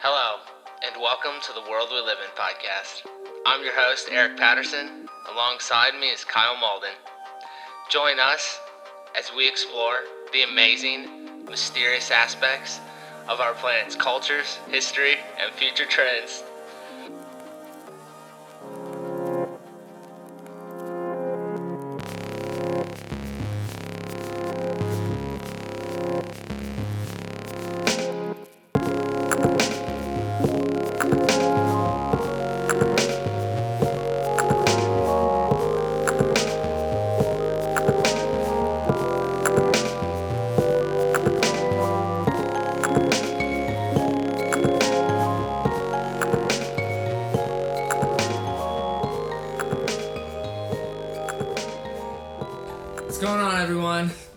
Hello, and welcome to the World We Live in podcast. I'm your host, Eric Patterson. Alongside me is Kyle Malden. Join us as we explore the amazing, mysterious aspects of our planet's cultures, history, and future trends.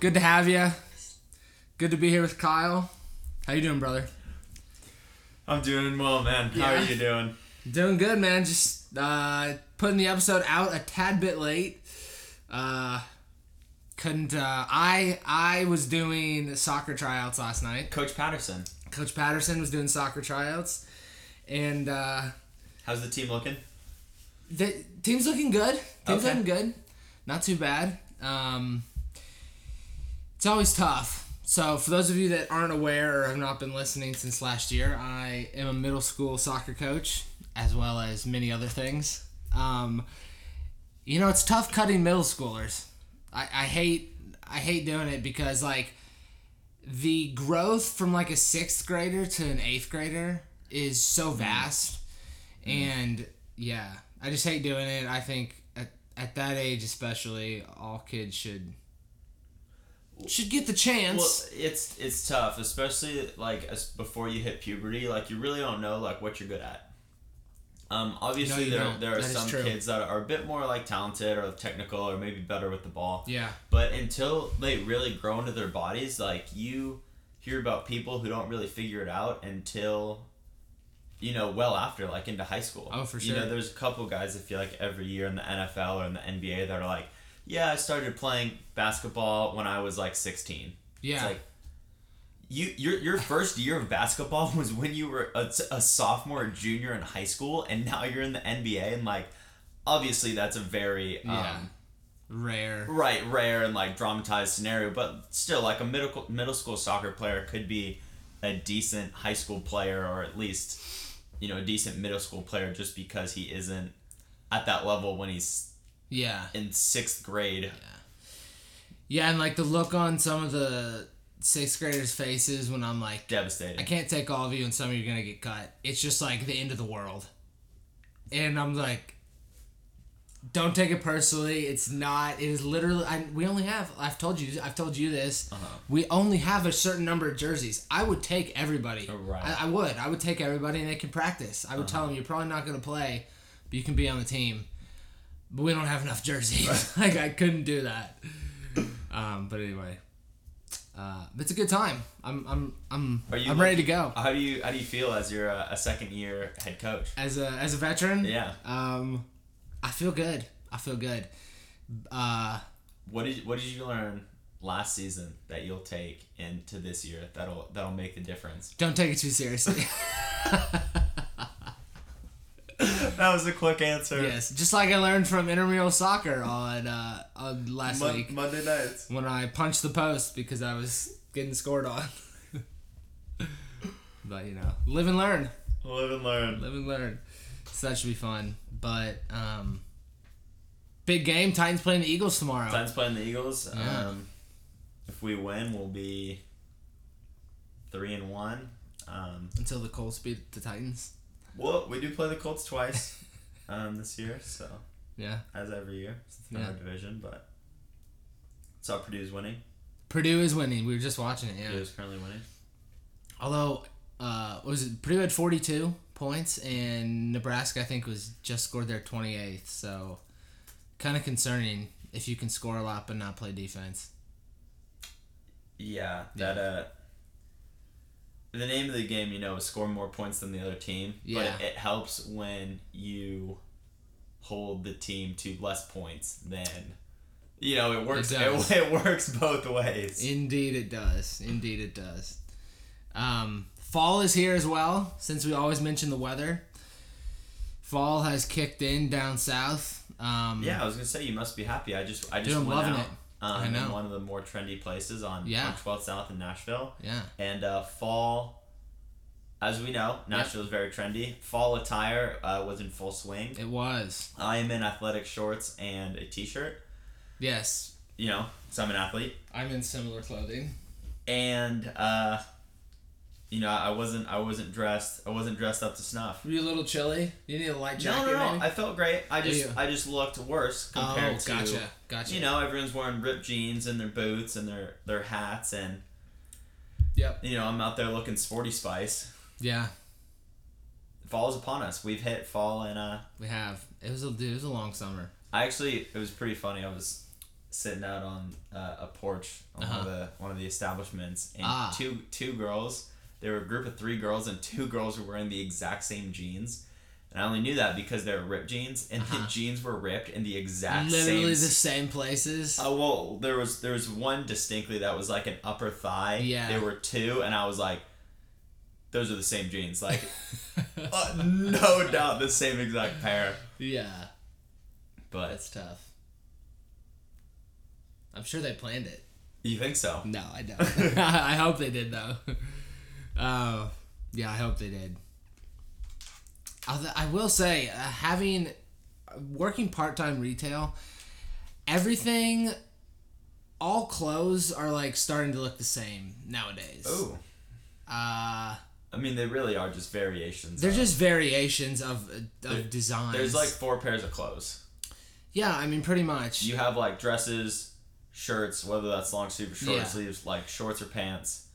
Good to have you. Good to be here with Kyle. How you doing, brother? I'm doing well, man. How Yeah. are you doing? Doing good, man. Just uh, putting the episode out a tad bit late. Uh, couldn't. Uh, I I was doing soccer tryouts last night. Coach Patterson. Coach Patterson was doing soccer tryouts, and uh, How's the team looking? the team's looking good. Team's Okay. looking good. Not too bad. Um, it's always tough. So, for those of you that aren't aware or have not been listening since last year, I am a middle school soccer coach, as well as many other things. Um, you know, it's tough cutting middle schoolers. I, I hate I hate doing it because like the growth from like a sixth grader to an eighth grader is so vast, and yeah, I just hate doing it. I think at, at that age, especially, all kids should should get the chance. Well, it's it's tough, especially like as before you hit puberty. Like you really don't know like what you're good at. Um, obviously you there don't. there are That some kids that are a bit more like talented or technical or maybe better with the ball. yeah, But until they really grow into their bodies, like you hear about people who don't really figure it out until you know well after like into high school. Oh, for sure. You know, there's a couple guys I feel like every year in the NFL or in the NBA that are like, yeah, I started playing basketball when I was like 16. yeah. It's like you your your first year of basketball was when you were a, a sophomore or junior in high school, and now you're in the NBA, and like obviously that's a very um, Yeah. Rare. right rare and like dramatized scenario, but still like a middle middle school soccer player could be a decent high school player or at least you know a decent middle school player just because he isn't at that level when he's Yeah. in sixth grade. Yeah, Yeah, and like the look on some of the sixth graders' faces when I'm like, Devastating. I can't take all of you and some of you are gonna get cut. It's just like the end of the world. And I'm like, don't take it personally. It's not. It is literally. I, we only have. I've told you. I've told you this. Uh-huh. We only have a certain number of jerseys. I would take everybody. Right. I, I would. I would take everybody, and they can practice. I would tell them you're probably not gonna play, but you can be on the team. But we don't have enough jerseys. like I couldn't do that. Um, but anyway, uh, it's a good time. I'm I'm I'm Are you I'm ready to go. How do you how do you feel as you're a, a second year head coach? as a as a veteran. Yeah. Um, I feel good. I feel good. Uh, What did what did you learn last season that you'll take into this year that'll that'll make the difference? don't take it too seriously. that was a quick answer. yes, just like I learned from intramural soccer on uh, on last week Monday nights. when I punched the post because I was getting scored on. but you know, live and learn. Live and learn. Live and learn. So that should be fun. But um, big game. Titans playing the Eagles tomorrow. Titans playing the Eagles. Yeah. Um, if we win, we'll be three and one. Um, Until the Colts beat the Titans. well, we do play the Colts twice um, this year, so Yeah. as every year, it's not Yeah. our division, but saw Purdue's winning. Purdue is winning. We were just watching it. Yeah. Purdue's currently winning. Although, uh, what was it Purdue had forty two points, and Nebraska I think was just scored their twenty eighth. So, kind of concerning if you can score a lot but not play defense. Yeah, that uh the name of the game, you know, is score more points than the other team. Yeah. But it helps when you hold the team to less points than you know, it works It it, it, works both ways. Indeed, it does. Indeed, it does. Um, fall is here as well. Since we always mention the weather, fall has kicked in down south. Um, Yeah, I was gonna say you must be happy. I just I just Dude, I'm loving out, it. Um, I know. in one of the more trendy places on Yeah. on 12th South in Nashville, yeah, and uh, fall. As we know, Nashville is very trendy. Fall attire uh, was in full swing. it was. I am in athletic shorts and a t-shirt. Yes, You know, so I'm an athlete, I'm in similar clothing. and uh, you know I wasn't I wasn't dressed I wasn't dressed up to snuff. Were you a little chilly? You need a light jacket, No, no, no. maybe? I felt great. I just? I just looked worse compared to. oh, to gotcha, gotcha. you know everyone's wearing ripped jeans and their boots and their their hats and Yep. you know I'm out there looking sporty spice. Yeah, Fall is upon us. We've hit fall and uh we have. It was a dude, it was a long summer. I actually it was pretty funny. I was sitting out on uh, a porch on one of the one of the establishments and Uh-huh. Ah. two two girls. There were a group of three girls and two girls were wearing the exact same jeans. And I only knew that because they were ripped jeans, and the jeans were ripped in the exact. Literally same the same places. Oh well, there was there was one distinctly that was like an upper thigh. Yeah. There were two, and I was like, those are the same jeans. Like, uh, no doubt, the same exact pair. yeah, But that's tough. I'm sure they planned it. you think so? No, I don't. I hope they did though. Oh, yeah, I hope they did. Although I will say, uh, having working part time retail, everything, all clothes are like starting to look the same nowadays. Oh. Uh, I mean, they really are just variations. they're of- just variations of of There- designs. There's like four pairs of clothes. yeah, I mean pretty much. You have like dresses, shirts, whether that's long sleeve or short Yeah. sleeves, like shorts or pants.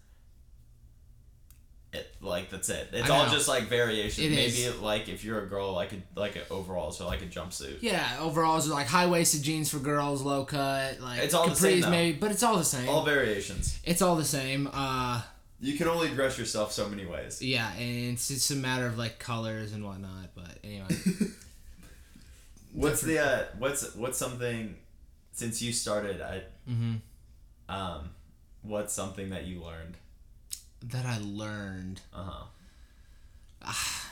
It like that's it. It's all just like variations. It Maybe like if you're a girl, like a like a overalls or like a jumpsuit. yeah, overalls are like high waisted jeans for girls, low cut, like It's all the same, capris though. maybe, but it's all the same. All variations. it's all the same. Uh, You can only dress yourself so many ways. Yeah, and it's just a matter of like colors and whatnot. But anyway, What's the uh, what's what's something since you started? I Mhm. um, what's something that you learned? That I learned. Uh huh.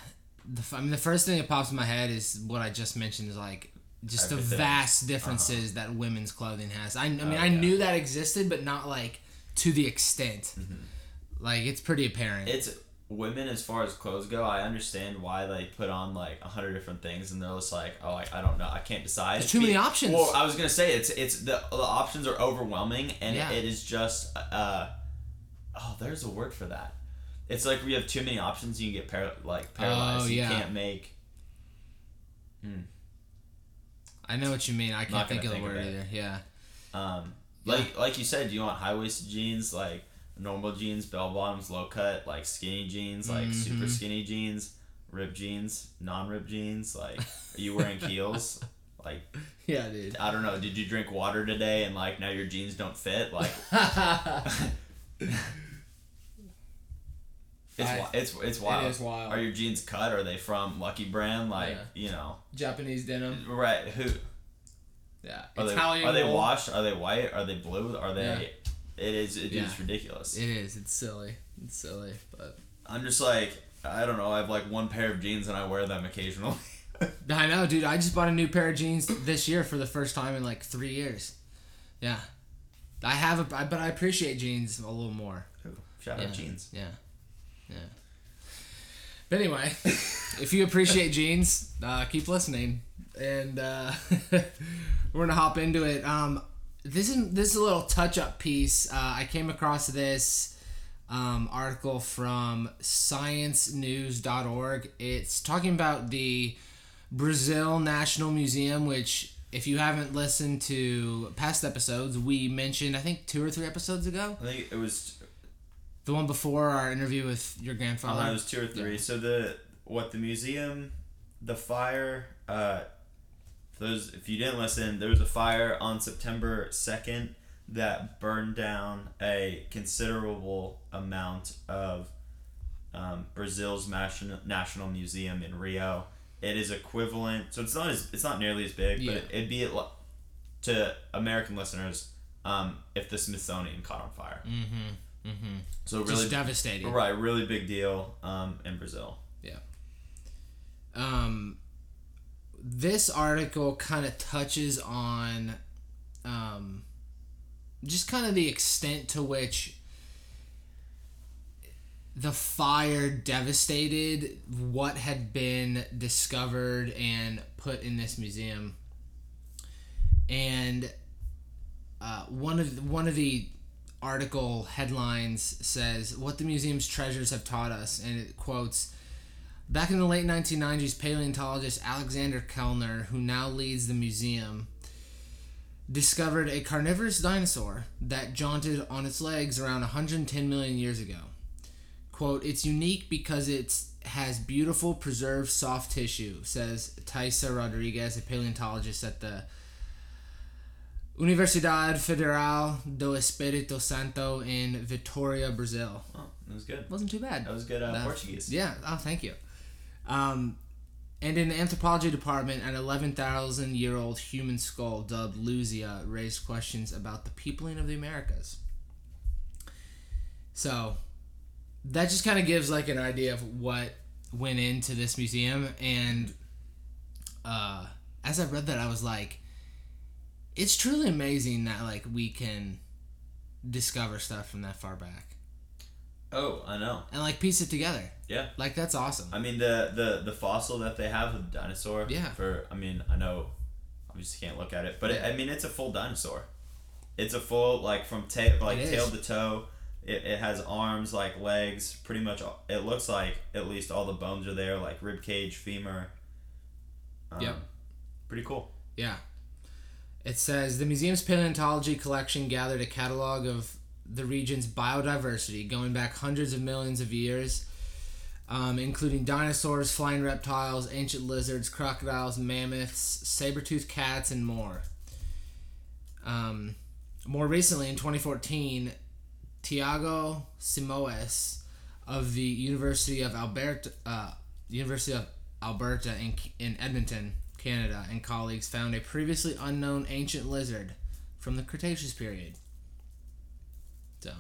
The, f- I mean, the first thing that pops in my head is what I just mentioned is like just the vast differences that women's clothing has. I, I mean, Oh, I yeah. knew that existed, but not like to the extent. Like it's pretty apparent. It's women as far as clothes go. I understand why they put on like a hundred different things, and they're just like, oh, I, I don't know, I can't decide. There's too many options. Well, I was gonna say it's it's the the options are overwhelming, and Yeah. it is just uh, oh, there's a word for that. It's like we have too many options, you can get par- like paralyzed. Oh, You can't make. I know what you mean. I can't think of the think of word either. Yeah. Um, like like you said, do you want high waisted jeans, like normal jeans, bell bottoms, low cut, like skinny jeans, like super Mm-hmm. skinny jeans, ripped jeans, non ripped jeans. Like, are you wearing heels? Like, Yeah, dude. I don't know. Did you drink water today and like now your jeans don't fit? Like, it's I- it's it's wild. is wild. Are your jeans cut? Are they from Lucky Brand? Like, Yeah. you know, Japanese denim. right? Who Yeah. are they? Italian Are they washed? Are they white? Are they blue? Are they? Yeah. It is. It is Yeah. ridiculous. It is. It's silly. It's silly, but I'm just like I don't know. I have like one pair of jeans and I wear them occasionally. I know, dude. I just bought a new pair of jeans this year for the first time in like three years. Yeah, I have a, but I appreciate jeans a little more. Ooh, Shout Yeah. out jeans. Yeah, yeah. But anyway, if you appreciate jeans, uh, keep listening, and uh, we're gonna hop into it. Um, this is this is a little touch up piece. Uh, I came across this um, article from ScienceNews.org. It's talking about the Brazil National Museum, which. If you haven't listened to past episodes, we mentioned I think two or three episodes ago. I think it was. The one before our interview with your grandfather. don't know, it was two or three. So the what the museum, the fire. Uh, those if you didn't listen, there was a fire on September second that burned down a considerable amount of um, Brazil's national national museum in Rio. It is equivalent, so it's not as it's not nearly as big, Yeah. but it'd be at, to American listeners um, if the Smithsonian caught on fire. Mm-hmm. Mm-hmm. So Just really, devastating. right, really big deal um, in Brazil. Yeah. Um, this article kind of touches on um, just kind of the extent to which the fire devastated what had been discovered and put in this museum. And uh, one of one of the article headlines says what the museum's treasures have taught us, and it quotes. Back in the late 1990s, paleontologist Alexander Kellner, who now leads the museum, discovered a carnivorous dinosaur that jaunted on its legs around 110 million years ago. Quote, it's unique because it has beautiful preserved soft tissue, says Taisa Rodriguez, a paleontologist at the Universidade Federal do Espírito Santo in Vitoria, Brazil. Oh, that was good. Wasn't too bad. That was good uh, That- Portuguese. Yeah. Oh, thank you. Um, and in the anthropology department, an 11,000 year old human skull dubbed Luzia raised questions about the peopling of the Americas. So, that just kind of gives like an idea of what went into this museum. And uh, as I read that, I was like, it's truly amazing that like we can discover stuff from that far back Oh, I know. and like piece it together. Yeah. Like that's awesome. I mean the the the fossil that they have of the dinosaur. Yeah. For I mean I know, obviously can't look at it, but it, I mean it's a full dinosaur. It's a full like from tail like tail to toe. It, it has arms like legs. Pretty much. all- It looks like at least all the bones are there, like rib cage, femur. Um, Yep. Pretty cool. Yeah. It says the museum's paleontology collection gathered a catalog of the region's biodiversity going back hundreds of millions of years, um, including dinosaurs, flying reptiles, ancient lizards, crocodiles, mammoths, saber-toothed cats, and more. Um, more recently, in 2014, Tiago Simoes of the University of Alberta, uh, University of Alberta in, in Edmonton, Canada, and colleagues found a previously unknown ancient lizard from the Cretaceous period. So,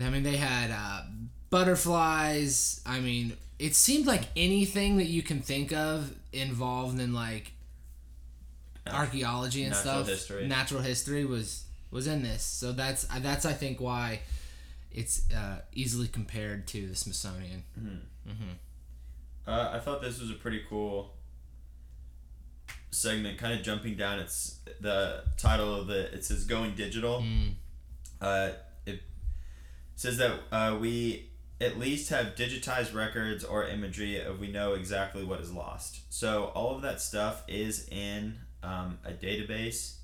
I mean, they had uh, butterflies. I mean, it seemed like anything that you can think of involved in like archaeology and Natural stuff. history. Natural history was was in this. So that's that's I think why it's uh, easily compared to the Smithsonian. Uh, I thought this was a pretty cool segment, kind of jumping down. It's the title of the. It says "Going Digital." Mm. Uh, it says that uh, we at least have digitized records or imagery if we know exactly what is lost. So all of that stuff is in um, a database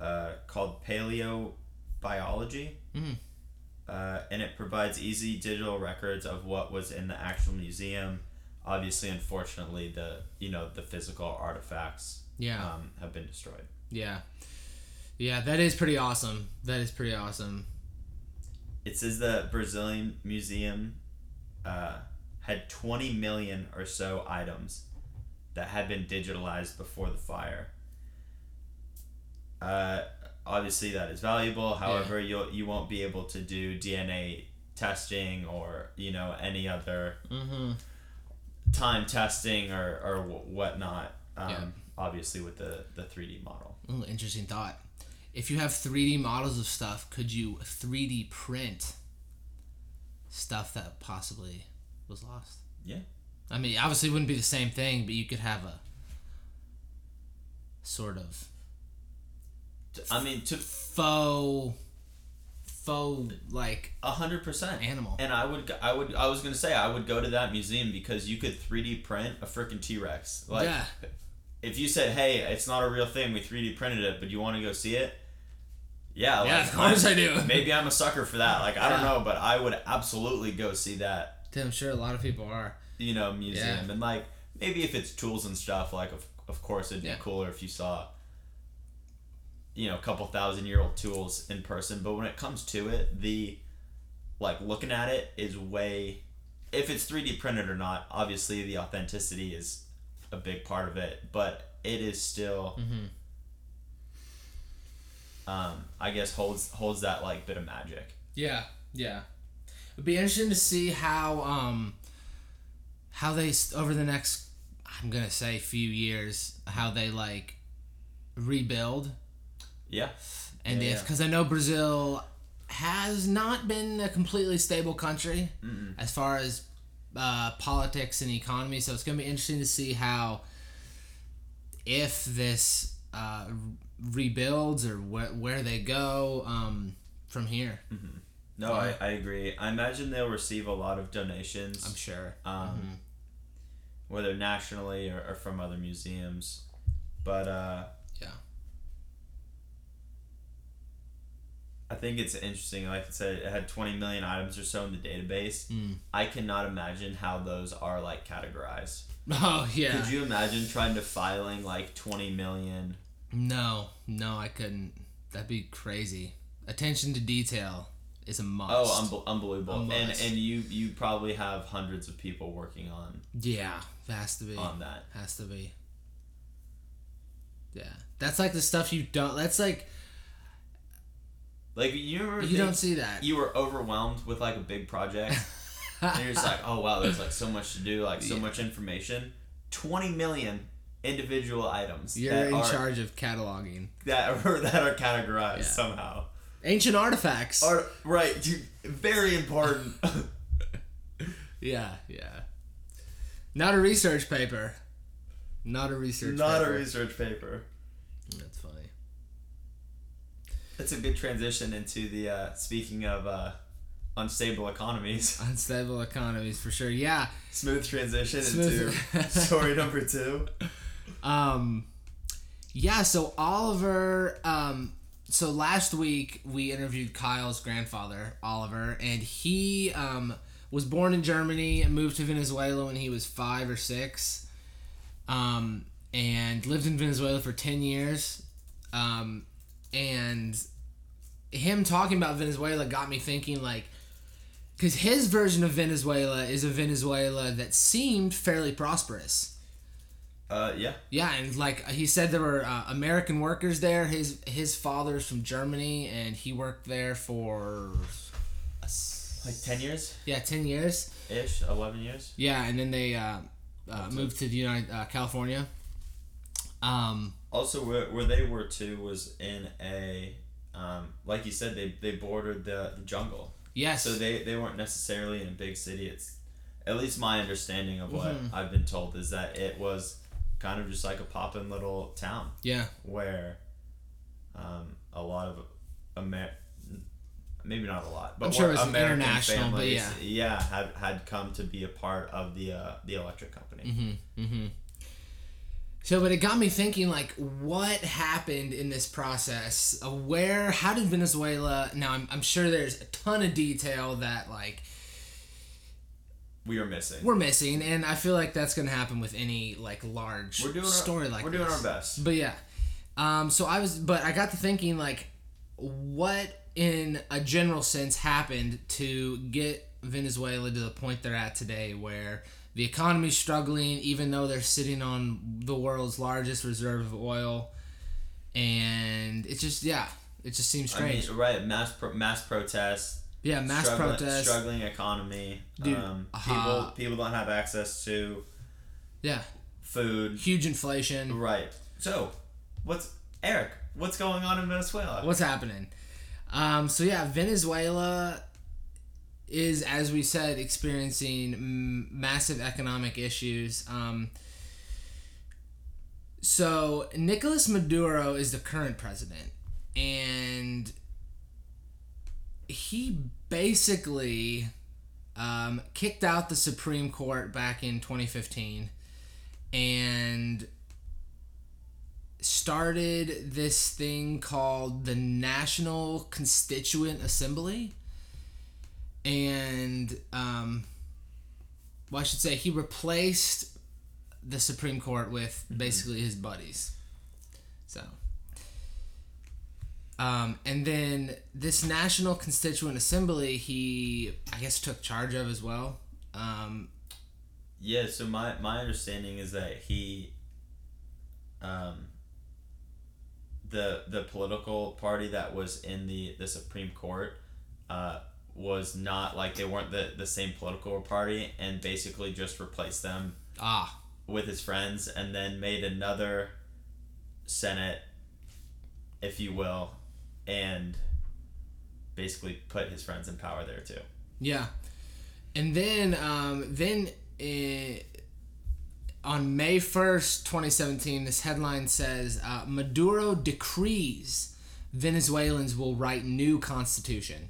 uh, called Paleobiology. Mm. Uh, and it provides easy digital records of what was in the actual museum. Obviously, unfortunately, the you know the physical artifacts Yeah. um, have been destroyed. Yeah. Yeah, that is pretty awesome. That is pretty awesome. It says the Brazilian museum uh, had 20 million or so items that had been digitalized before the fire. Uh, obviously, that is valuable. However, you'll you won't be able to do DNA testing or you know any other Mm-hmm. time testing or or whatnot. Um, Yeah. Obviously, with the the 3D model. Ooh, interesting thought. If you have 3D models of stuff, could you 3D print stuff that possibly was lost? Yeah. I mean, obviously it wouldn't be the same thing, but you could have a sort of I mean, to faux faux like a hundred percent. animal. And I would, I would, I was gonna say I would go to that museum because you could 3D print a freaking T Rex. Like, yeah. if you said, "Hey, it's not a real thing. We 3D printed it, but you want to go see it?" Yeah, Yeah, like, of course I do. Maybe I'm a sucker for that. Like, I don't know, but I would absolutely go see that. I'm sure a lot of people are. You know, museum Yeah. and like maybe if it's tools and stuff, like of of course it'd be Yeah. cooler if you saw. You know, a couple thousand year old tools in person, but when it comes to it, the like looking at it is way if it's 3D printed or not, obviously the authenticity is a big part of it, but it is still Mm-hmm. um, I guess holds holds that like bit of magic. Yeah, yeah. It'd be interesting to see how um how they over the next I'm gonna say few years how they like rebuild Yeah. and Yeah, if yeah. because I know Brazil has not been a completely stable country as far as uh, politics and economy, so it's gonna be interesting to see how if this uh, rebuilds or wh- where they go um, from here. Mm-hmm. No, I, I agree. I imagine they'll receive a lot of donations. I'm sure. um, whether nationally or, or from other museums. But uh, Yeah. I think it's interesting. Like I said, it had 20 million items or so in the database. Mm. I cannot imagine how those are like categorized. Oh yeah. Could you imagine trying to filing like 20 million? No, no, I couldn't. That'd be crazy. Attention to detail is a must. Oh, unbe- unbelievable! A And must. and you you probably have hundreds of people working on yeah, has to be. on that. Has to be. Yeah, that's like the stuff you don't. That's like Like you remember you don't see that. you were overwhelmed with like a big project. and you're just like, oh wow, there's like so much to do, like so Yeah. much information. Twenty million individual items You're in are charge of cataloging that are that are categorized Yeah. somehow. ancient artifacts. Are right, dude, very important. yeah, yeah. Not a research paper. Not a research. Not a paper. research paper. That's funny. That's a good transition into the uh, speaking of uh, unstable economies. Unstable economies for sure. Yeah. Smooth transition Smooth. into story number two. Um, yeah. So Oliver. Um, so last week we interviewed Kyle's grandfather, Oliver, and he um, was born in Germany and moved to Venezuela when he was five or six, um, and lived in Venezuela for ten years. Um, and him talking about Venezuela got me thinking like because his version of Venezuela is a Venezuela that seemed fairly prosperous. Uh, yeah. Yeah, and like he said, there were uh, American workers there. His his father's from Germany, and he worked there for s- Like ten years yeah ten years. ish, eleven years. Yeah, and then they uh, uh, moved to the United uh, California. Um, Also, where, where they were too was in a, um, like you said, they, they bordered the, the jungle. yes, So they, they weren't necessarily in a big city. It's at least my understanding of what Mhm. I've been told is that it was kind of just like a poppin' little town yeah, where um, a lot of Amer- maybe not a lot, but I'm sure it was American international, but families, yeah, had had come to be a part of the uh, the electric company. Mm-hmm. Mm-hmm. So, but it got me thinking, like, what happened in this process? Uh, where, how did Venezuela? Now, I'm, I'm sure there's a ton of detail that, like, We are missing. we're missing, and I feel like that's gonna happen with any like large We're doing our, story like we're doing this. our best. But yeah, um, so I was, but I got to thinking like, what in a general sense happened to get Venezuela to the point they're at today, where the economy's struggling, even though they're sitting on the world's largest reserve of oil, and it just yeah, it just seems I mean, strange. right? Mass pro- mass protests. yeah, mass struggling, protests. struggling economy. Dude, um, uh, people people don't have access to Yeah, food. huge inflation. Right. So, what's Eric? What's going on in Venezuela? what's happening. Um, so yeah, Venezuela is, as we said, experiencing massive economic issues. Um, so Nicolas Maduro is the current president, and he basically um, kicked out the Supreme Court back in 2015, and started this thing called the National Constituent Assembly. And, um, well, I should say, he replaced the Supreme Court with basically his buddies. So. Um, and then this National Constituent Assembly, he, I guess, took charge of as well. Um, Yeah. So my my understanding is that he, um, the the political party that was in the the Supreme Court uh, was not like they weren't the the same political party, and basically just replaced them Ah, with his friends, and then made another Senate, if you will, and basically put his friends in power there too. yeah. And then, um, then eh, on May 1st, 2017, this headline says uh, Maduro decrees Venezuelans will write new constitution.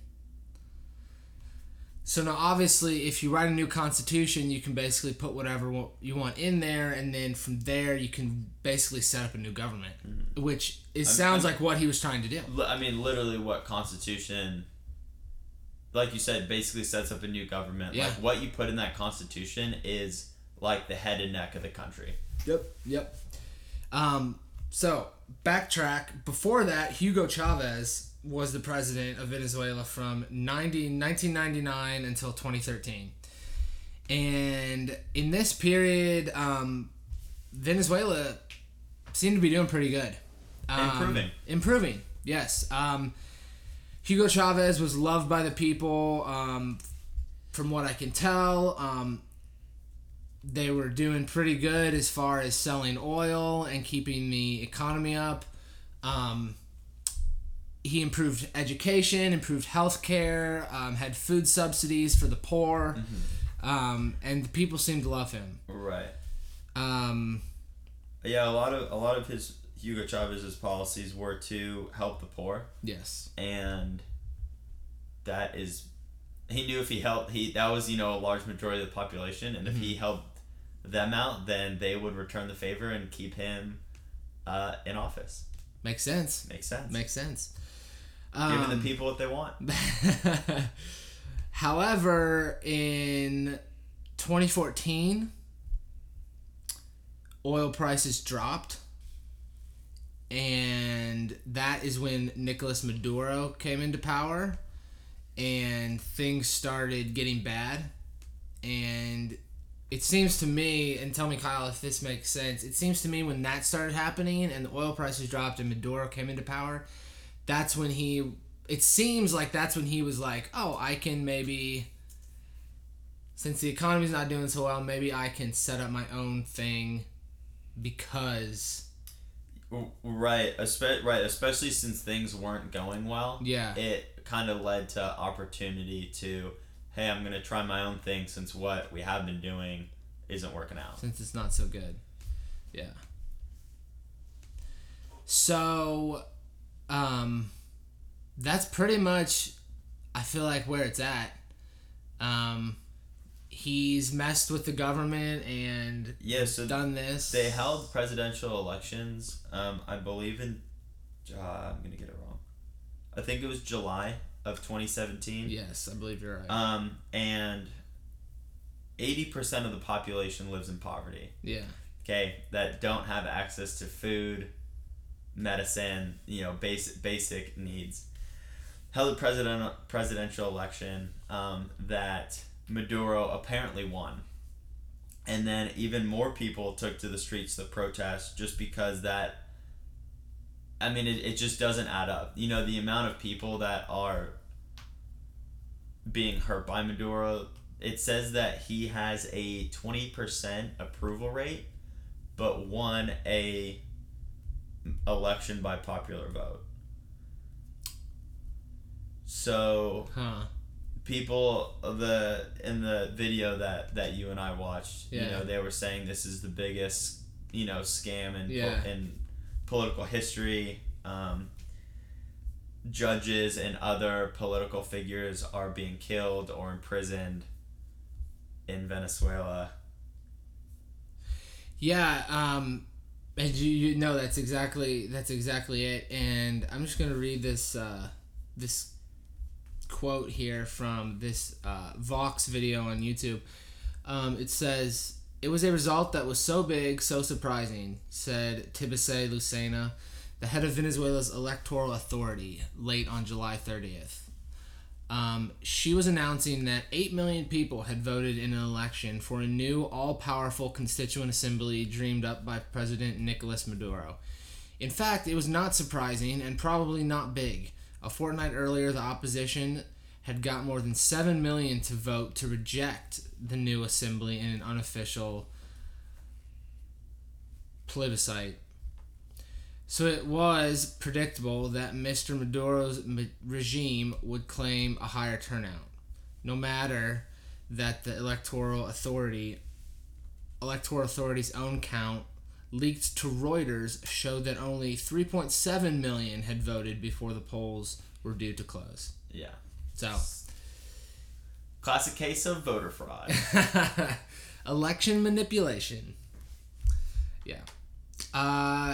So now, obviously, if you write a new constitution, you can basically put whatever you want in there, and then from there, you can basically set up a new government, which it sounds I'm- like what he was trying to do. I mean, literally, what Constitution, like you said, basically sets up a new government. Yeah. Like what you put in that Constitution is like the head and neck of the country. Yep. Yep. Um, so backtrack. Before that, Hugo Chavez was the president of Venezuela from 90, 1999 until 2013. And in this period, um, Venezuela seemed to be doing pretty good. Um, Improving. Improving, yes. Um, Hugo Chavez was loved by the people, um, from what I can tell. Um, they were doing pretty good as far as selling oil and keeping the economy up. Um, he improved education, improved healthcare, um, had food subsidies for the poor, um, and the people seemed to love him. Right. Um, Yeah, a lot of a lot of his Hugo Chavez's policies were to help the poor, yes. and that is, he knew if he helped, he that was you know a large majority of the population, and if he helped them out, then they would return the favor and keep him uh, in office. Makes sense. Makes sense. Makes sense. Giving Um, the people what they want. However, in 2014, oil prices dropped. And that is when Nicolas Maduro came into power and things started getting bad. And it seems to me, and tell me, Kyle, if this makes sense, it seems to me when that started happening and the oil prices dropped and Maduro came into power, that's when he it seems like that's when he was like, "Oh, I can maybe since the economy's not doing so well, maybe I can set up my own thing because Right, espe- right, especially since things weren't going well. Yeah. It kind of led to opportunity to, hey, I'm gonna try my own thing since what we have been doing isn't working out. since it's not so good." Yeah. So um that's pretty much I feel like where it's at. Um he's messed with the government and Yeah, so done this. they held presidential elections. Um, I believe in, uh, I'm gonna get it wrong. I think it was July of 2017. Yes, I believe you're right. Um, and 80% of the population lives in poverty. yeah. okay, that don't have access to food, medicine, you know, basic basic needs. Held a president presidential election um, that Maduro apparently won, and then even more people took to the streets to protest just because that. I mean, it, it just doesn't add up. You know, the amount of people that are being hurt by Maduro. It says that he has a 20% approval rate but won a election by popular vote. So Huh. people the in the video that that you and I watched, you know, they were saying this is the biggest, you know, scam in po- in political history. Um, judges and other political figures are being killed or imprisoned in Venezuela. Yeah, um and you, you know that's exactly that's exactly it. And I'm just gonna read this uh this quote here from this uh, Vox video on YouTube. Um, it says, It was a result that was so big, so surprising, said Tibisay Lucena, the head of Venezuela's electoral authority, late on July 30th. Um, she was announcing that 8 million people had voted in an election for a new all powerful constituent assembly dreamed up by President Nicolas Maduro. In fact, it was not surprising and probably not big. A fortnight earlier, the opposition had got more than 7 million to vote to reject the new assembly in an unofficial plebiscite. So it was predictable that Mr. Maduro's regime would claim a higher turnout, no matter that the electoral authority electoral authority's own count leaked to Reuters showed that only 3.7 million had voted before the polls were due to close. Yeah. So, Classic case of voter fraud. election manipulation. Yeah. Uh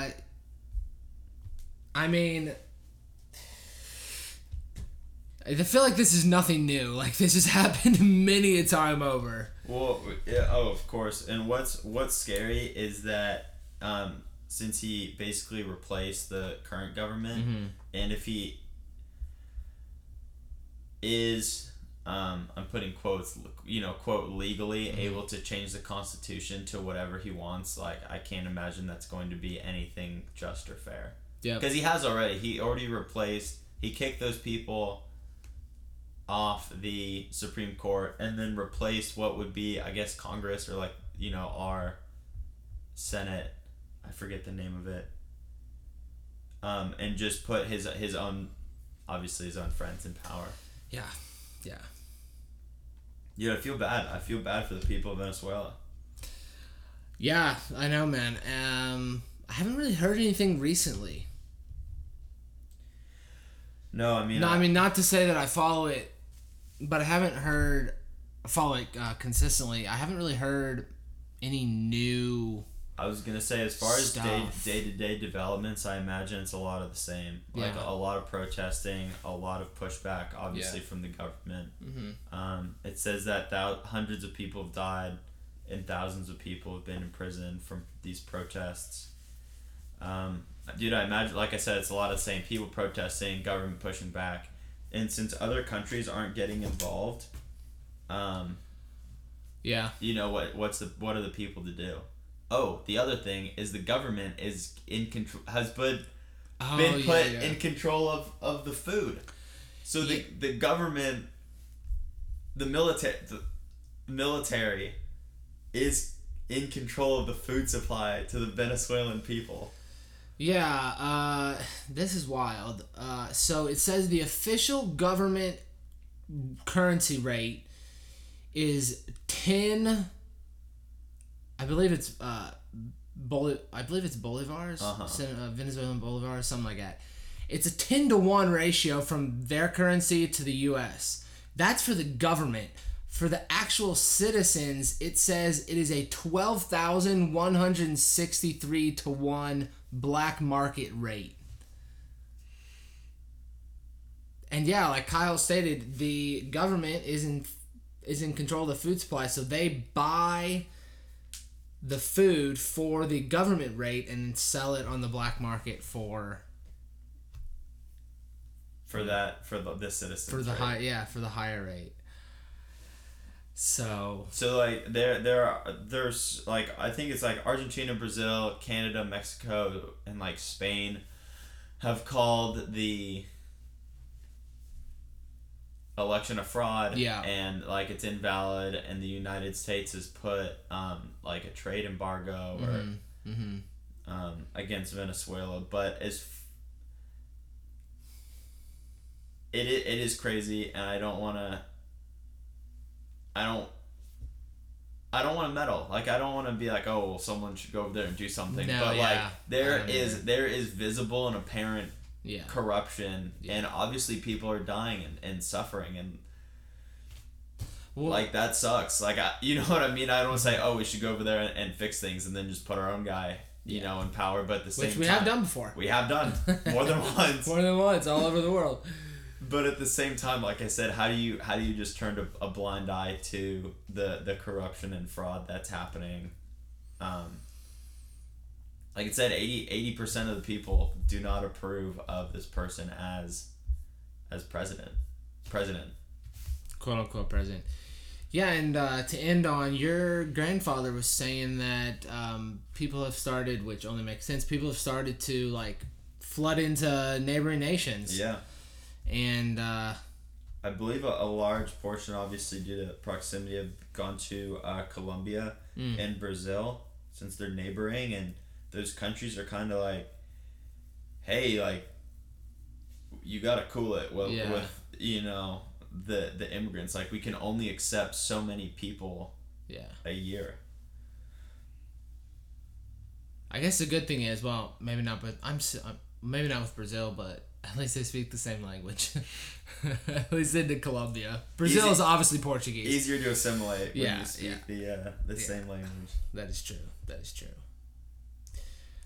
I mean I feel like this is nothing new. Like this has happened many a time over. Well, yeah, oh, of course. And what's what's scary is that um, since he basically replaced the current government, Mm-hmm. and if he is, um, I'm putting quotes, you know, quote legally Mm-hmm. able to change the constitution to whatever he wants, like I can't imagine that's going to be anything just or fair. Yeah. Because he has already. He already replaced. He kicked those people off the Supreme Court and then replaced what would be, I guess, Congress or like you know our Senate. I forget the name of it. Um, and just put his his own, obviously his own friends in power. Yeah. Yeah. Yeah, I feel bad. I feel bad for the people of Venezuela. Yeah, I know, man. Um I haven't really heard anything recently. No, I mean, No, I mean not to say that I follow it, but I haven't heard follow it uh, consistently. I haven't really heard any new. I was gonna say, as far as day day to day developments, I imagine it's a lot of the same. Like Yeah. a, lot of protesting, a lot of pushback, obviously Yeah. from the government. Mm-hmm. Um, it says that thou- hundreds of people have died, and thousands of people have been imprisoned from these protests. Um, dude, I imagine, like I said, it's a lot of the same people protesting, government pushing back, and since other countries aren't getting involved, um, Yeah. you know what what's the what are the people to do oh the other thing is the government is in control has been Oh, been put yeah. in control of of the food so the the government the military the military is in control of the food supply to the Venezuelan people Yeah, uh, this is wild. Uh, so it says the official government currency rate is 10 I believe it's uh I believe it's bolivars, Uh-huh. Uh, Venezuelan bolivars, something like that. It's a 10 to 1 ratio from their currency to the US. That's for the government. For the actual citizens, it says it is a 12,163 to 1 black market rate. And yeah, like Kyle stated, the government is in is in control of the food supply, so they buy the food for the government rate and sell it on the black market for for that for the, the citizens for the right? high yeah for the higher rate. So So like there there are there's like I think it's like Argentina, Brazil, Canada, Mexico, and like Spain have called the election a fraud Yeah. and like it's invalid and the United States has put um like a trade embargo or mm-hmm. um, against Venezuela, but as f- it, it is crazy, and I don't want to. I don't. I don't want to meddle. Like I don't want to be like, oh, well, someone should go over there and do something. No, but yeah. like there is either. there is visible and apparent yeah. corruption, Yeah. and obviously people are dying and, and suffering, and Well, like that sucks. Like I, you know what I mean? I don't want to say, oh, we should go over there and, and fix things, and then just put our own guy, you know, in power. But the same which we time, have done before. we have done more than once. More than once, all over the world. But at the same time, like I said, how do you how do you just turn a, a blind eye to the the corruption and fraud that's happening? Um, like I said, 80 percent of the people do not approve of this person as as president. President. quote unquote president. Yeah, and uh, to end on, your grandfather was saying that um, people have started, which only makes sense. People have started to like flood into neighboring nations. Yeah. And uh, I believe a, a large portion, obviously due to proximity, have gone to uh, Colombia Mm. and Brazil since they're neighboring, and those countries are kind of like, hey, like, you gotta cool it with, Yeah. with you know the the immigrants. Like, we can only accept so many people yeah, a year. I guess the good thing is, well, maybe not, but I'm, I'm maybe not with Brazil, but at least they speak the same language. at least into Colombia. Brazil Easy- is obviously Portuguese. Easier to assimilate when Yeah, you speak yeah. the uh, the same language. That is true. That is true.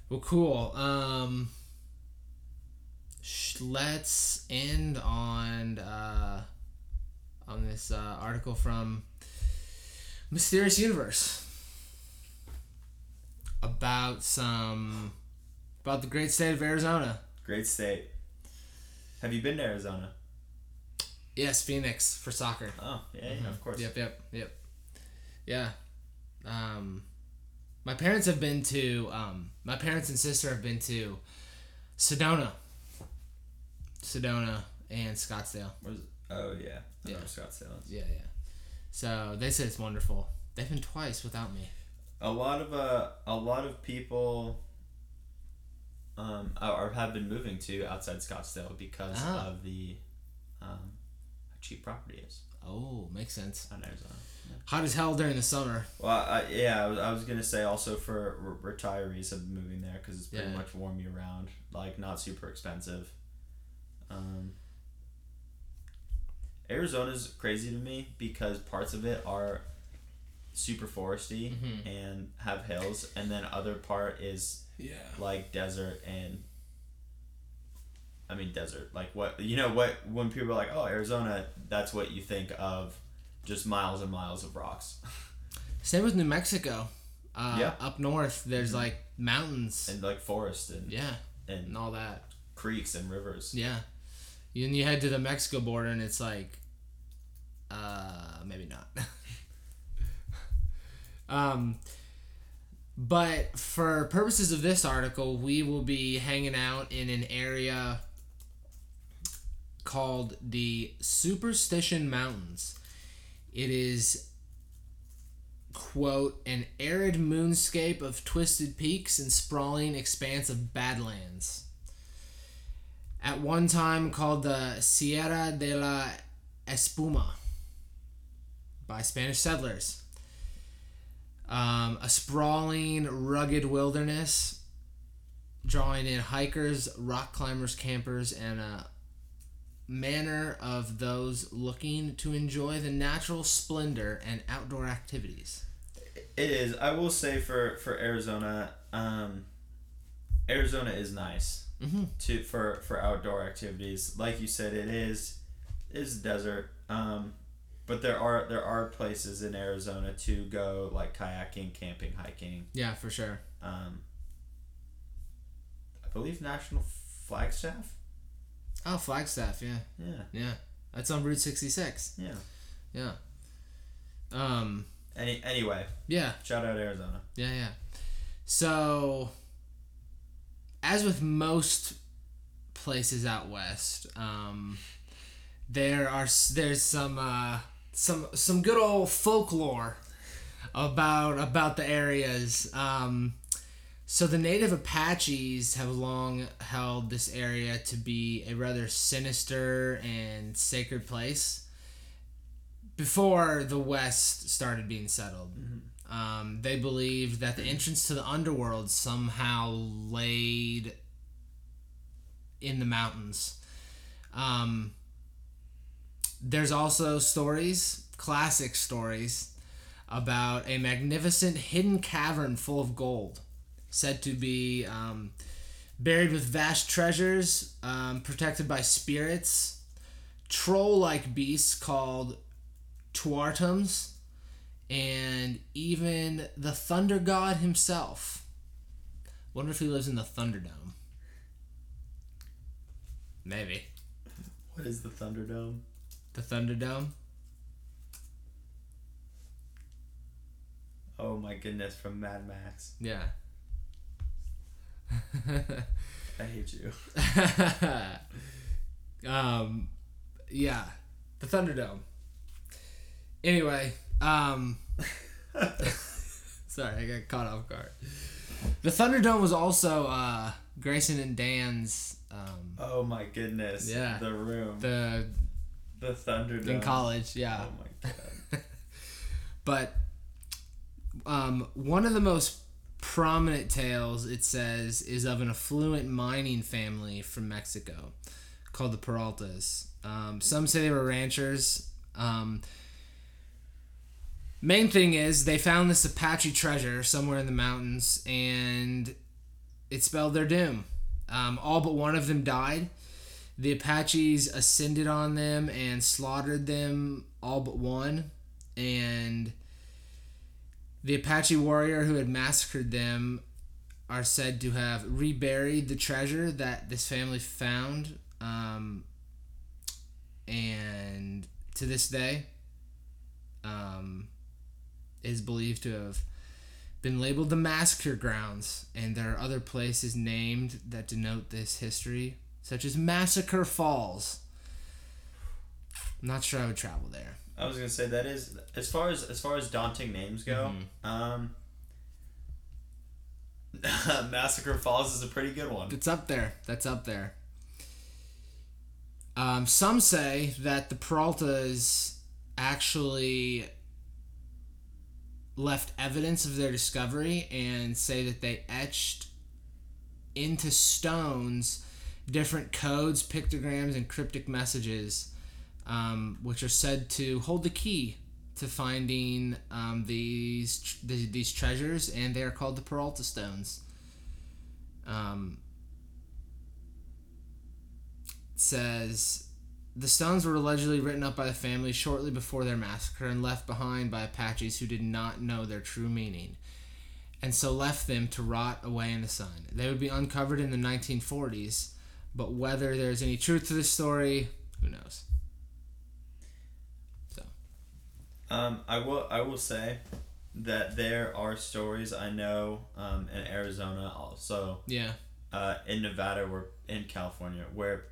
Well, cool. Um, sh- let's end on uh, on this uh, article from Mysterious Universe about some about the great state of Arizona. Great state. Have you been to Arizona? Yes, Phoenix for soccer. Oh yeah, yeah of course. Yep, yep, yep. Yeah. Um, my parents have been to. Um, my parents and sister have been to Sedona. Sedona and Scottsdale. Where's, oh yeah, I Yeah. Scottsdale. Yeah, yeah. So they said it's wonderful. They've been twice without me. A lot of uh, a lot of people um, are have been moving to outside Scottsdale because Ah. of the um, how cheap property is Oh, makes sense. on Arizona. Hot as hell during the summer. Well, I, yeah, I was, I was gonna say also for re- retirees of moving there because it's pretty Yeah. much warm year round, like not super expensive. Um, Arizona's crazy to me because parts of it are super foresty Mhm. and have hills, and then other part is Yeah. like desert and. I mean desert, like what you know what when people are like, oh Arizona, that's what you think of, just miles and miles of rocks. Same with New Mexico. Uh, Yeah. Up north, there's like mountains. and like forest and Yeah, and and all that. creeks and rivers. Yeah. And you head to the Mexico border and it's like uh maybe not. um but for purposes of this article, we will be hanging out in an area called the Superstition Mountains. It is quote an arid moonscape of twisted peaks and sprawling expanse of badlands at one time called the Sierra de la Espuma by Spanish settlers. Um, a sprawling, rugged wilderness, drawing in hikers, rock climbers, campers, and a manner of those looking to enjoy the natural splendor and outdoor activities. It is. I will say for for Arizona, um, Arizona is nice Mm-hmm. to for for outdoor activities. Like you said, it is is desert. Um, but there are there are places in Arizona to go like kayaking, camping, hiking. Yeah, for sure. Um, I believe National Flagstaff. Oh, Flagstaff, yeah, Yeah, yeah. That's on Route 66. yeah. Yeah. Um, Any anyway, yeah. shout out Arizona. Yeah, yeah. So, as with most places out west, um, there are there's some uh, some some good old folklore about about the areas. Um, so the native Apaches have long held this area to be a rather sinister and sacred place before the West started being settled. Um, they believed that the entrance to the underworld somehow laid in the mountains. Um, there's also stories, classic stories, about a magnificent hidden cavern full of gold, said to be um, buried with vast treasures, um, protected by spirits, troll like beasts called Tuartums, and even the Thunder God himself. Wonder if he lives in the Thunderdome. Maybe. What is the Thunderdome? The Thunderdome? Oh my goodness, from Mad Max. Yeah. I hate you. um, yeah, the Thunderdome. Anyway, um, sorry, I got caught off guard. The Thunderdome was also uh, Grayson and Dan's um, Oh my goodness. Yeah. The room. the The Thunderdome. in college, yeah. Oh my god. But um, one of the most prominent tales it says is of an affluent mining family from Mexico called the Peraltas. Um, some say they were ranchers. Um, main thing is they found this Apache treasure somewhere in the mountains and it spelled their doom. Um, all but one of them died. The Apaches ascended on them and slaughtered them, all but one. And the Apache warrior who had massacred them are said to have reburied the treasure that this family found. Um, and to this day, um, is believed to have been labeled the massacre grounds, and there are other places named that denote this history, such as Massacre Falls. I'm not sure I would travel there. I was gonna say that is as far as as far as daunting names go. Um, Massacre Falls is a pretty good one. It's up there. That's up there. Um, some say that the Peraltas actually left evidence of their discovery and say that they etched into stones different codes, pictograms, and cryptic messages, um, which are said to hold the key to finding um, these these treasures, and they are called the Peralta stones. Um, says the stones were allegedly written up by the family shortly before their massacre and left behind by Apaches who did not know their true meaning, and so left them to rot away in the sun. They would be uncovered in the 1940s, but whether there's any truth to this story, who knows? So, Um, I will I will say that there are stories I know um, in Arizona also. Yeah, uh, in Nevada or in California where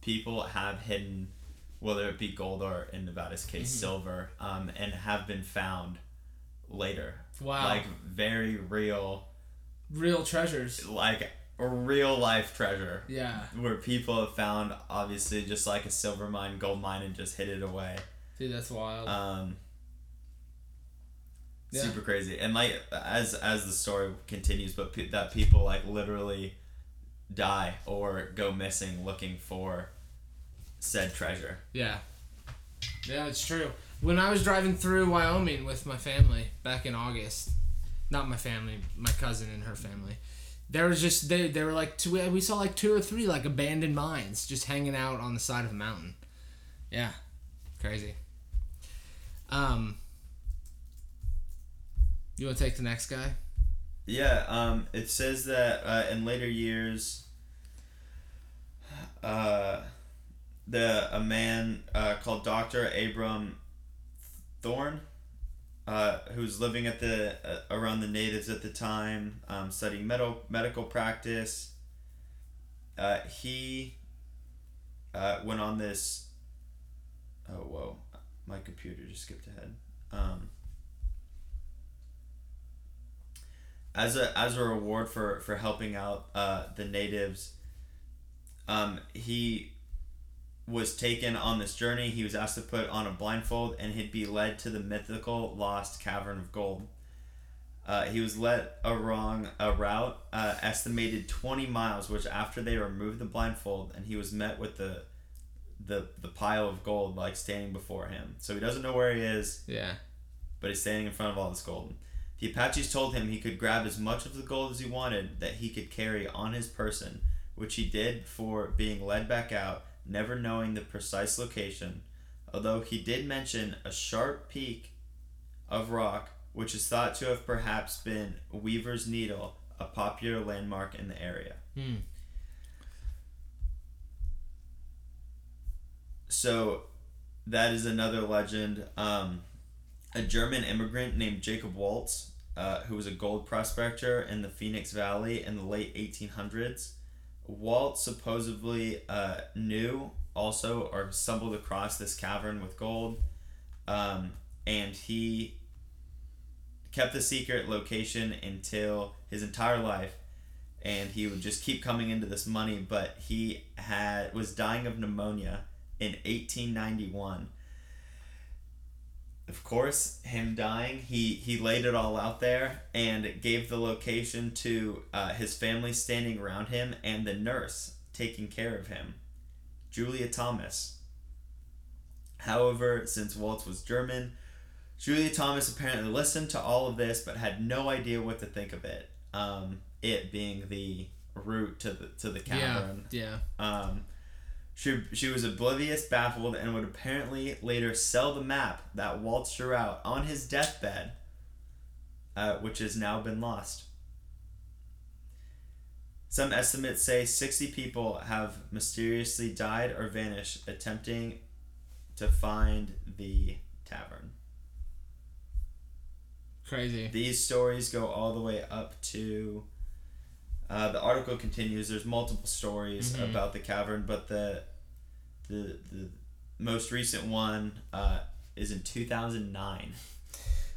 people have hidden whether it be gold or in Nevada's case silver um, and have been found later. Wow, like very real real treasures. like a real life treasure Yeah, where people have found obviously just like a silver mine gold mine and just hid it away dude, that's wild. um Yeah. super crazy and like as as the story continues but pe- that people like literally die or go missing looking for said treasure Yeah. Yeah, it's true. When I was driving through Wyoming with my family back in August, not my family, my cousin and her family, there was just they they were like two we saw like two or three like abandoned mines just hanging out on the side of a mountain. Yeah. Crazy. Um You want to take the next guy? yeah um it says that uh, in later years uh the a man uh, called Dr. Abram Thorne uh, who's living at the uh, around the natives at the time, um, studying medical medical practice. Uh, he uh, went on this. Oh whoa! My computer just skipped ahead. Um, as a as a reward for for helping out uh, the natives, um, he was taken on this journey. He was asked to put on a blindfold and he'd be led to the mythical lost cavern of gold. Uh, he was led along a route uh, estimated 20 miles, which after they removed the blindfold and he was met with the the the pile of gold like standing before him. So he doesn't know where he is, Yeah. but he's standing in front of all this gold. The Apaches told him he could grab as much of the gold as he wanted that he could carry on his person, which he did before being led back out, never knowing the precise location, although he did mention a sharp peak of rock, which is thought to have perhaps been Weaver's Needle, a popular landmark in the area. Hmm. So that is another legend. Um, a German immigrant named Jacob Waltz uh, who was a gold prospector in the Phoenix Valley in the late 1800s. Waltz supposedly uh, knew also or stumbled across this cavern with gold, um, and he kept the secret location until his entire life and he would just keep coming into this money but he had was dying of pneumonia in 1891 of course him dying he he laid it all out there and gave the location to uh, his family standing around him and the nurse taking care of him julia thomas however since waltz was german julia thomas apparently listened to all of this but had no idea what to think of it um, it being the route to the to the cavern Yeah. um, she, she was oblivious, baffled, and would apparently later sell the map that Waltz drew out on his deathbed, uh, which has now been lost. Some estimates say 60 people have mysteriously died or vanished attempting to find the tavern. Crazy. These stories go all the way up to. Uh, the article continues. There's multiple stories Mhm. about the cavern, but the the the most recent one uh, is in 2009.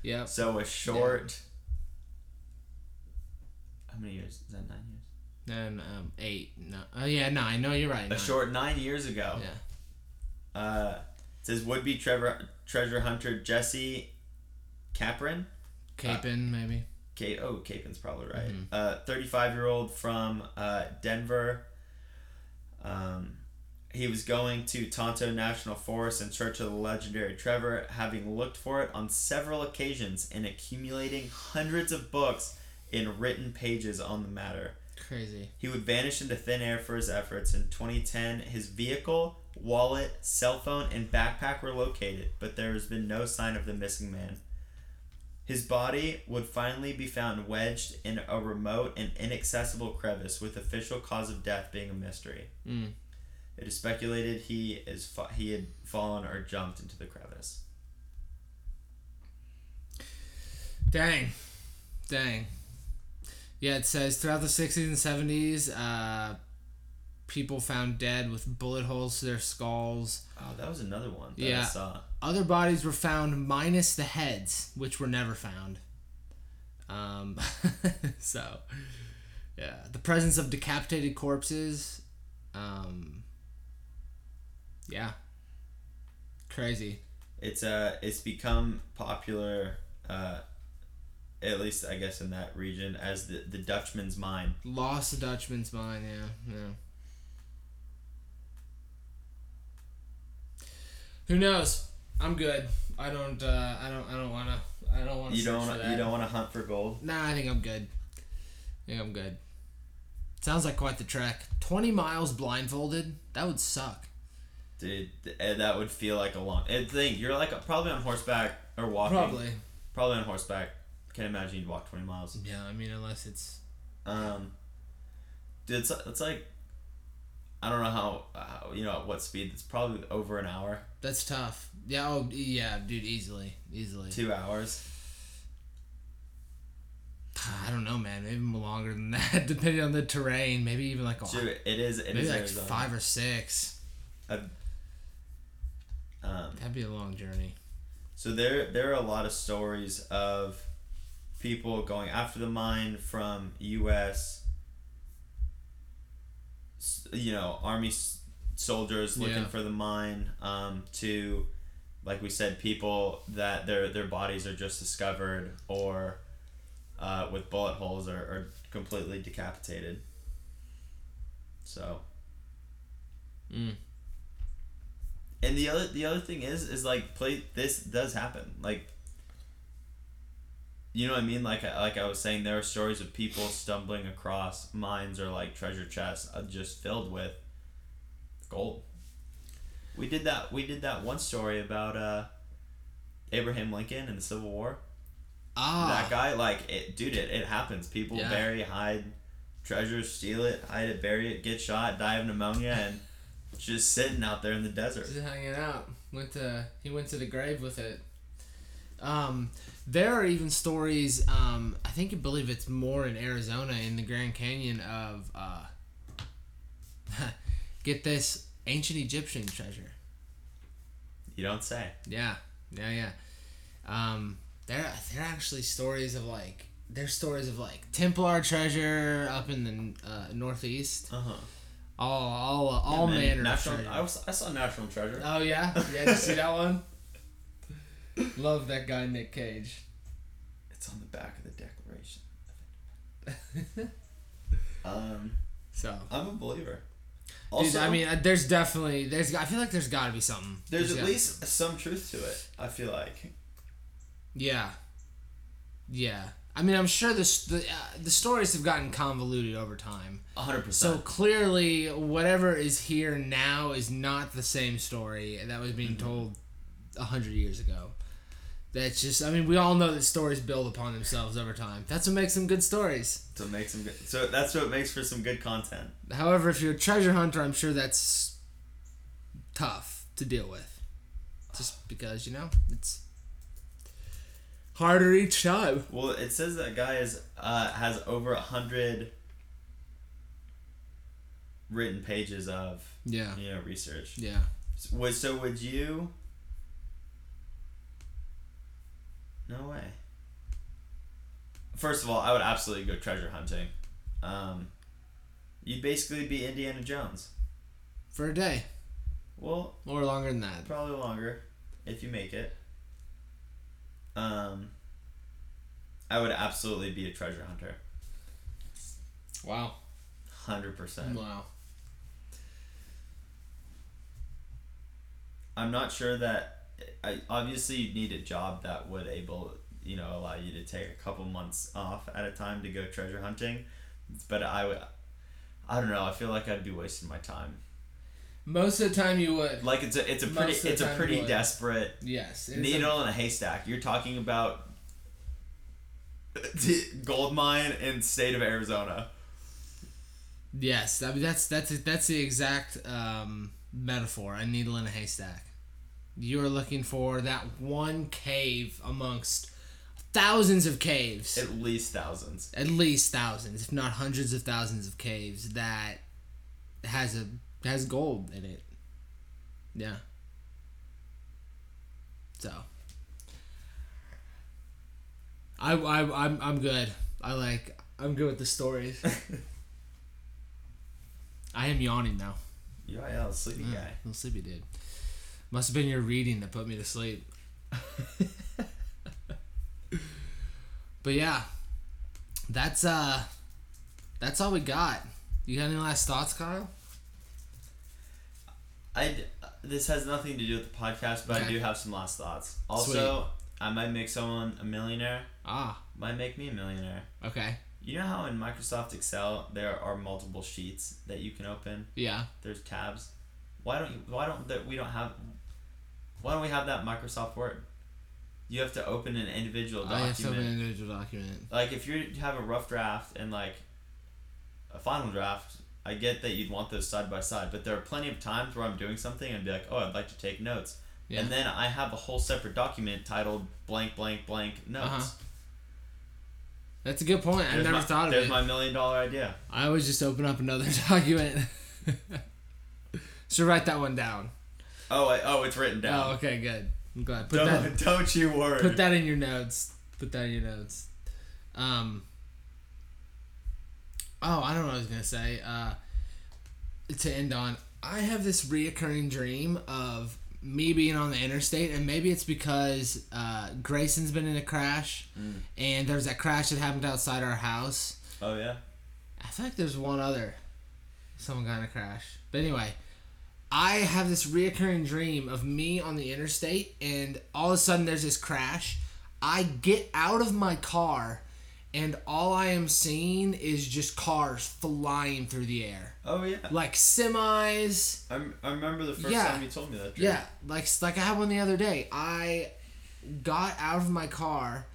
Yep. So a short. How many years? Is that nine years? And um, eight. No. Oh yeah, nine. No, you're right. A nine. short nine years ago. Yeah. Uh, it says would be Trevor treasure hunter Jesse Capron. Capon maybe. Oh Capen's probably right. Mhm. Uh, 35 year old from uh, Denver. Um, he was going to Tonto National Forest in search of the legendary Trevor, having looked for it on several occasions and accumulating hundreds of books in written pages on the matter. Crazy. He would vanish into thin air for his efforts. In 2010, his vehicle, wallet, cell phone, and backpack were located, but there has been no sign of the missing man. His body would finally be found wedged in a remote and inaccessible crevice, with official cause of death being a mystery. Mm. It is speculated he is fa- he had fallen or jumped into the crevice. Dang. Dang. Yeah, it says throughout the 60s and 70s, uh, people found dead with bullet holes to their skulls. Oh, that was another one that I Yeah. saw. Other bodies were found minus the heads, which were never found. Um, so, yeah. The presence of decapitated corpses. Um, yeah. Crazy. It's uh it's become popular uh at least I guess in that region as the the Dutchman's mine. Lost the Dutchman's mind, yeah. Yeah. Who knows? I'm good. I don't. Uh, I don't. I don't want to. I don't want to. You don't wanna, you don't want to hunt for gold. Nah, I think I'm good. I think I'm good. Sounds like quite the trek. Twenty miles blindfolded. That would suck. Dude, eh, that would feel like a long. I think you're like probably on horseback or walking. Probably. Probably on horseback. Can't imagine you'd walk twenty miles. Yeah. I mean, unless it's. Um, dude, it's it's like, I don't know how, how you know at what speed. It's probably over an hour, That's tough. Yeah. Oh, yeah, dude. Easily. Easily. two hours. I don't know, man. Maybe longer than that, depending on the terrain. Maybe even like a. Dude, it is. It maybe is like Arizona. five or six. Um, That'd be a long journey. So there there are a lot of stories of people going after the mine from U.S. You know, army s- soldiers looking Yeah. for the mine. Um, to, like we said, people that their their bodies are just discovered or uh, with bullet holes or, or completely decapitated. So. Mm. And the other the other thing is is like play this does happen like you know what I mean like I- like I was saying there are stories of people stumbling across mines or like treasure chests uh, just filled with gold. We did that we did that one story about uh Abraham Lincoln in the Civil War. Ah. That guy like it dude it, it happens. People Yeah. bury hide treasures, steal it, hide it, bury it, get shot, die of pneumonia and just sitting out there in the desert. Just hanging out. Went to he went to the grave with it. Um, There are even stories. Um, I think you believe it's more in Arizona in the Grand Canyon of. Uh, get this ancient Egyptian treasure. You don't say. Yeah, yeah, yeah. Um, there, there are actually stories of like there's stories of like Templar treasure up in the uh, northeast. Uh huh. All, all, all manner of National, treasure. I, was, I saw National Treasure. Oh yeah, yeah. Did you see that one? Love that guy Nick Cage. It's on the back of the Declaration. um, So, I'm a believer. dude, I mean, uh, there's definitely there's. I feel like there's got to be something. there's at gotta- least some truth to it. I feel like. Yeah. Yeah. I mean, I'm sure this the uh, the stories have gotten convoluted over time. 100%. So clearly, whatever is here now is not the same story that was being told a hundred years ago. That's just, I mean, we all know that stories build upon themselves over time. That's what makes them good stories. So makes some good. So that's what makes for some good content. However, if you're a treasure hunter, I'm sure that's tough to deal with. Just because, you know, it's harder each time. Well, it says that guy is uh, has over a hundred written pages of Yeah. you know research. Yeah. So so would you? No way. First of all, I would absolutely go treasure hunting. Um, you'd basically be Indiana Jones. For a day. Well, Or longer than that. probably longer if you make it. Um, I would absolutely be a treasure hunter. Wow. Hundred percent. Wow. I'm not sure that. I obviously you need a job that would able you know allow you to take a couple months off at a time to go treasure hunting, but I would. I don't know. I feel like I'd be wasting my time. Most of the time you would. Like it's a it's a pretty Most the it's a pretty desperate Yes. it's a- needle in a haystack. You're talking about gold mine in state of Arizona. yes. I mean, that's that's that's the exact um, metaphor. A needle in a haystack. You are looking for that one cave amongst thousands of caves. At least thousands. at least thousands, if not hundreds of thousands of caves that has a has gold in it. Yeah. So. I I I'm I'm good. I like I'm good with the stories. I am yawning now. Yeah, yeah, sleepy Mm, guy. little sleepy dude. Must have been your reading that put me to sleep. but yeah, that's uh, that's all we got. You got any last thoughts, Kyle? I this has nothing to do with the podcast, but I do have some last thoughts. Also, I might make someone a millionaire. Ah, Might make me a millionaire. okay, You know how in Microsoft Excel there are multiple sheets that you can open. yeah. There's tabs. Why don't you? Why don't that we don't have? Why don't we have that Microsoft Word? You have to open an individual I have to open document. an individual document. Like if you have a rough draft and like a final draft, I get that you'd want those side by side, but there are plenty of times where I'm doing something and be like, oh, I'd like to take notes. Yeah. And then I have a whole separate document titled blank blank blank notes. Uh-huh. That's a good point. I never my, thought of There's it. There's my million dollar idea. I always just open up another document. so write that one down. Oh, I, oh, it's written down. Oh, okay, good. I'm glad. Put don't, that don't you worry. put that in your notes. Put that in your notes. Um. Oh, I don't know what I was gonna say. Uh, to end on, I have this reoccurring dream of me being on the interstate, and maybe it's because uh, Grayson's been in a crash, and there's that crash that happened outside our house. Oh yeah. I feel like there's one other. Someone got in a crash. But anyway, I have this reoccurring dream of me on the interstate, and all of a sudden there's this crash. I get out of my car, and all I am seeing is just cars flying through the air. Oh yeah. Like semis. I, I remember the first Yeah. time you told me that. Dream. Yeah, like like I had one the other day. I got out of my car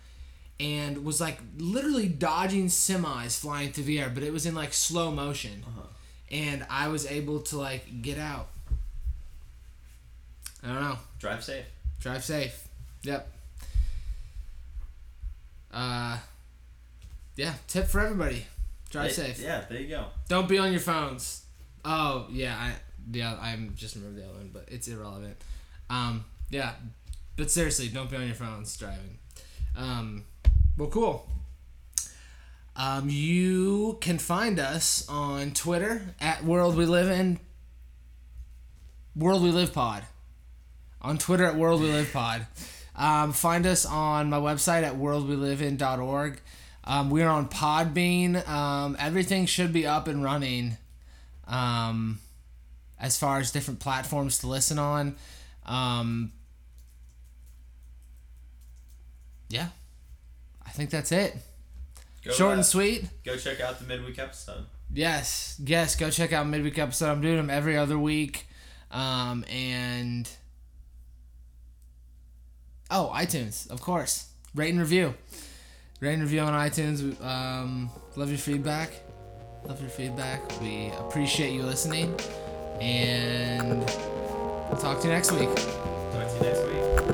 and was like literally dodging semis flying through the air, but it was in like slow motion. Uh-huh. And I was able to like get out. I don't know. Drive safe. Drive safe. Yep. yeah, tip for everybody: drive They- safe. Yeah, there you go. Don't be on your phones. Oh yeah, I yeah I'm just remember the other one, but it's irrelevant. Um, yeah, but seriously, don't be on your phones driving. Um, well, cool. Um, you can find us on Twitter at World We Live in. World We Live Pod. On Twitter at World We Live Pod. Um, find us on my website at worldwelivin.org. Um, we are on Podbean. Um, everything should be up and running um, as far as different platforms to listen on. Um, yeah, I think that's it. Go, Short uh, and sweet. Go check out the midweek episode. Yes, yes. Go check out midweek episode. I'm doing them every other week, um, and oh, iTunes, of course. Rate and review. Rate and review on iTunes. Um, love your feedback. Love your feedback. We appreciate you listening, and we'll talk to you next week. Talk to you next week.